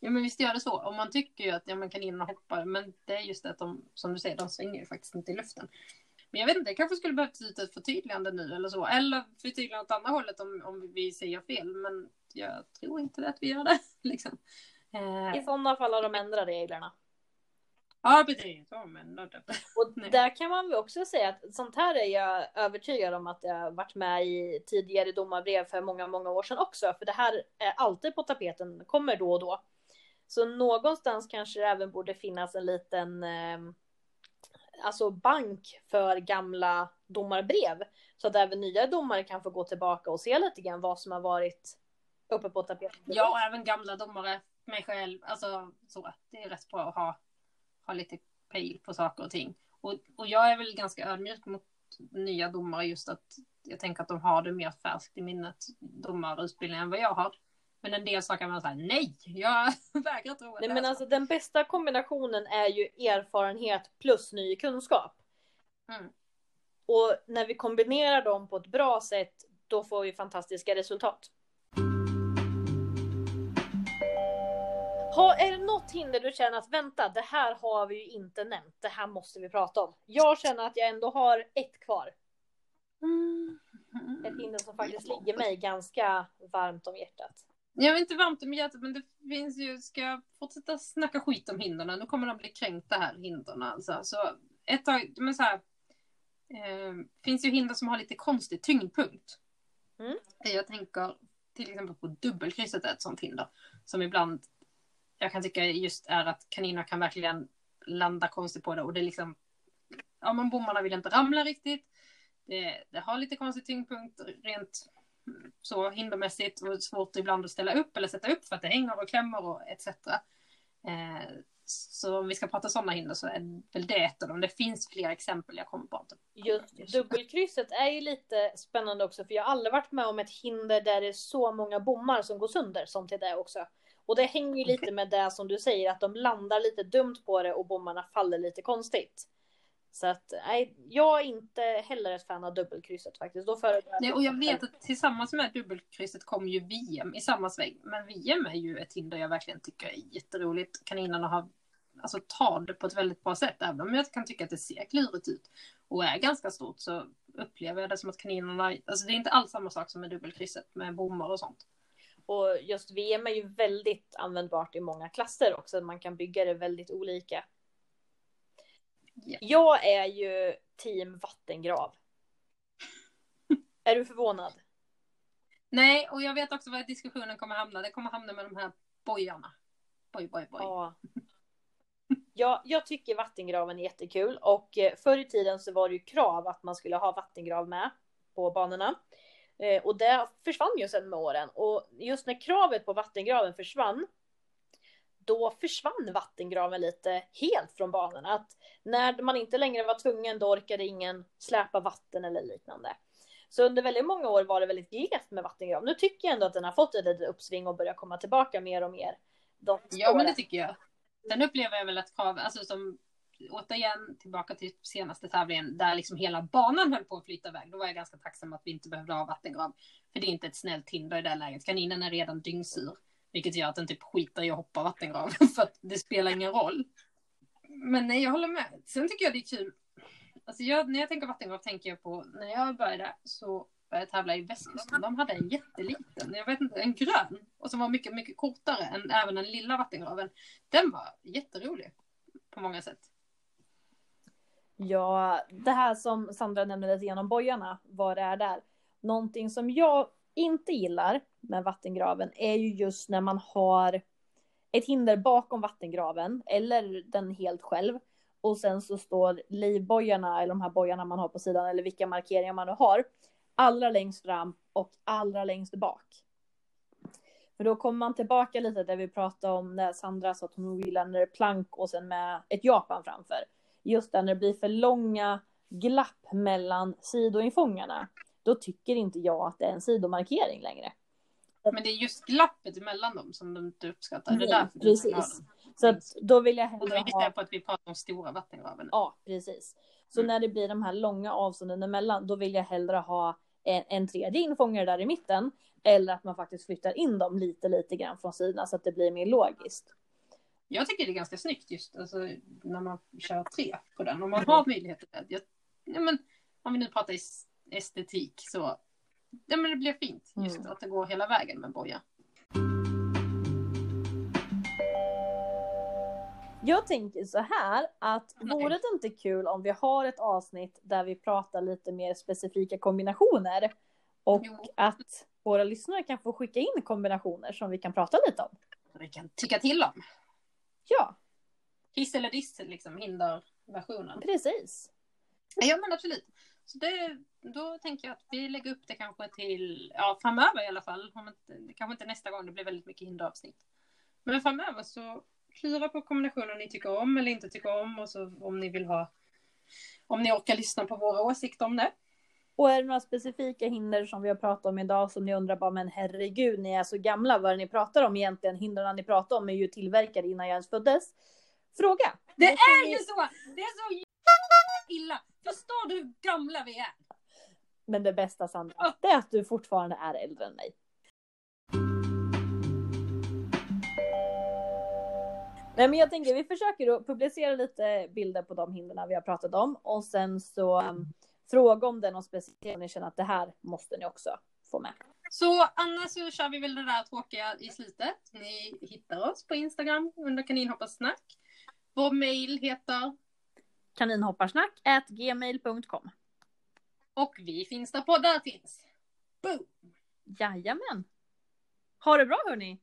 Ja men visst gör det så. Och man tycker ju att ja, men kaninerna hoppar, men det är just det att de, som du säger, de svänger ju faktiskt inte i luften. Men jag vet inte, det kanske skulle behövas ut ett förtydligande nu eller så. Eller förtydligande åt andra hållet om, om vi säger fel. Men jag tror inte att vi gör det. [LAUGHS] Liksom. Eh, I sådana fall har de ändrat reglerna. ja, precis. Och [LAUGHS] där kan man väl också säga att sånt här är jag övertygad om att jag har varit med i tidigare domarbrev för många, många år sedan också. För det här är alltid på tapeten, kommer då och då. Så någonstans kanske det även borde finnas en liten eh, alltså bank för gamla domarbrev. Så att även nya domare kan få gå tillbaka och se lite grann vad som har varit uppe på tapeten. Ja, och även gamla domare, mig själv. Alltså så. Det är rätt bra att ha, ha lite pejl på saker och ting. Och, och jag är väl ganska ödmjuk mot nya domare just att jag tänker att de har det mer färskt i minnet, domarutbildningen, än vad jag har. Men en del saker man säga nej, jag [LAUGHS] vägrar tro att Nej det men är alltså så. den bästa kombinationen är ju erfarenhet plus ny kunskap. Mm. Och när vi kombinerar dem på ett bra sätt, då får vi fantastiska resultat. Ha, är det något hinder du känner att vänta, det här har vi ju inte nämnt, det här måste vi prata om. Jag känner att jag ändå har ett kvar. Mm. Ett hinder som faktiskt ligger mig ganska varmt om hjärtat. Jag vet inte varmt om hjärtat, men det finns ju, ska jag fortsätta snacka skit om hindren? Nu kommer de bli kränkta här, hindren alltså. Så ett tag, men så här, eh, finns ju hinder som har lite konstig tyngdpunkt. Mm. Jag tänker till exempel på dubbelkrysset är ett sånt hinder. Som ibland, jag kan tycka just är att kaniner kan verkligen landa konstigt på det och det är liksom, ja men bommarna vill inte ramla riktigt. Det, det har lite konstig tyngdpunkt rent så hindermässigt och svårt ibland att ställa upp eller sätta upp för att det hänger och klämmer och etc. Eh, så om vi ska prata sådana hinder så är väl det ett av dem. Det finns fler exempel jag kommer på. Just dubbelkrysset är ju lite spännande också för jag har aldrig varit med om ett hinder där det är så många bommar som går sönder som till det också. Och det hänger ju lite med det som du säger att de landar lite dumt på det och bommarna faller lite konstigt. Så att nej, jag är inte heller ett fan av dubbelkrysset faktiskt. Då Nej, och jag vet att tillsammans med dubbelkrysset kom ju VM i samma sväng. Men VM är ju ett hinder jag verkligen tycker är jätteroligt. Kaninerna har alltså tar det på ett väldigt bra sätt. Även om jag kan tycka att det ser klurigt ut och är ganska stort så upplever jag det som att kaninerna, alltså det är inte alls samma sak som med dubbelkrysset med bommar och sånt. Och just VM är ju väldigt användbart i många klasser också. Man kan bygga det väldigt olika. Ja. Jag är ju team vattengrav. är du förvånad? Nej, och jag vet också var diskussionen kommer hamna. Det kommer hamna med de här bojarna. Boj, boj, boj. Ja. Ja, jag tycker vattengraven är jättekul och eh, förr i tiden så var det ju krav att man skulle ha vattengrav med på banorna. Eh, Och det försvann ju sen med åren och just när kravet på vattengraven försvann då försvann vattengraven lite helt från banorna. Att när man inte längre var tvungen då orkade ingen släpa vatten eller liknande. Så under väldigt många år var det väldigt glest med vattengrav. Nu tycker jag ändå att den har fått ett litet uppsving och börjar komma tillbaka mer och mer. Ja, men det tycker jag. Sen upplever jag väl att krav, alltså som återigen tillbaka till senaste tävlingen där liksom hela banan höll på att flyta iväg. Då var jag ganska tacksam att vi inte behövde ha vattengrav. För det är inte ett snällt hinder i det läget. Kaninen är redan dyngsur. Vilket gör att den typ skiter i att hoppa vattengraven [LAUGHS] För att det spelar ingen roll. Men nej, jag håller med. Sen tycker jag det är kul. Alltså jag, när jag tänker vattengrav tänker jag på när jag började så började jag tävla i västkusten, de hade en jätteliten, jag vet inte, en grön. Och som var mycket, mycket kortare än även den lilla vattengraven. Den var jätterolig på många sätt. Ja, det här som Sandra nämnde lite genom bojarna, vad det är där. Någonting som jag inte gillar med vattengraven är ju just när man har ett hinder bakom vattengraven eller den helt själv. Och sen så står livbojarna eller de här bojarna man har på sidan eller vilka markeringar man nu har allra längst fram och allra längst bak. För då kommer man tillbaka lite där vi pratade om när Sandra sa att hon gillar när det är plank och sen med ett Japan framför. Just där när det blir för långa glapp mellan sidoinfångarna. Då tycker inte jag att det är en sidomarkering längre. Men det är just glappet emellan dem som du inte uppskattar. Nej, det är därför precis. Så att då vill jag Och då hellre gissar jag på att vi pratar om stora vattengraven. Ja, precis. Så Mm. när det blir de här långa avstånden emellan, då vill jag hellre ha en, en tredje infångare där i mitten. Eller att man faktiskt flyttar in dem lite, lite grann från sidorna så att det blir mer logiskt. Jag tycker det är ganska snyggt just alltså, när man kör tre på den. Om man har möjlighet till det. Jag, ja, men, om vi nu pratar es- estetik så ja, men det blir fint just Mm. att det går hela vägen med boja. Jag tänker så här att Nej. vore det inte kul om vi har ett avsnitt där vi pratar lite mer specifika kombinationer och Jo. att våra lyssnare kan få skicka in kombinationer som vi kan prata lite om. Vi kan tycka till om. Ja, Hiss eller diss, liksom hinderversionen. precis. Ja men absolut. Så det, då tänker jag att vi lägger upp det kanske till, ja framöver i alla fall. Om inte, kanske inte nästa gång, det blir väldigt mycket hinderavsnitt. Men framöver så klura på kombinationer ni tycker om eller inte tycker om och så om ni vill ha, om ni orkar lyssna på våra åsikter om det. Och är det några specifika hinder som vi har pratat om idag som ni undrar bara men herregud ni är så gamla vad är det ni pratar om egentligen? Hindren ni pratar om är ju tillverkade innan jag ens föddes. Fråga! Det är ju så! Det är så illa! Förstår du hur gamla vi är? Men det bästa Sandra, det är att du fortfarande är äldre än mig. Nej men jag tänker vi försöker att publicera lite bilder på de hindren vi har pratat om och sen så um, fråga om det är något speciellt om ni känner att det här måste ni också få med. Så annars så kör vi väl det där tråkiga i slutet. Ni hittar oss på Instagram under kaninhopparsnack. Vår mail heter Kaninhopparsnack gmail.com. och vi finns där poddar finns. Boom! Jajamän! Ha det bra hörni!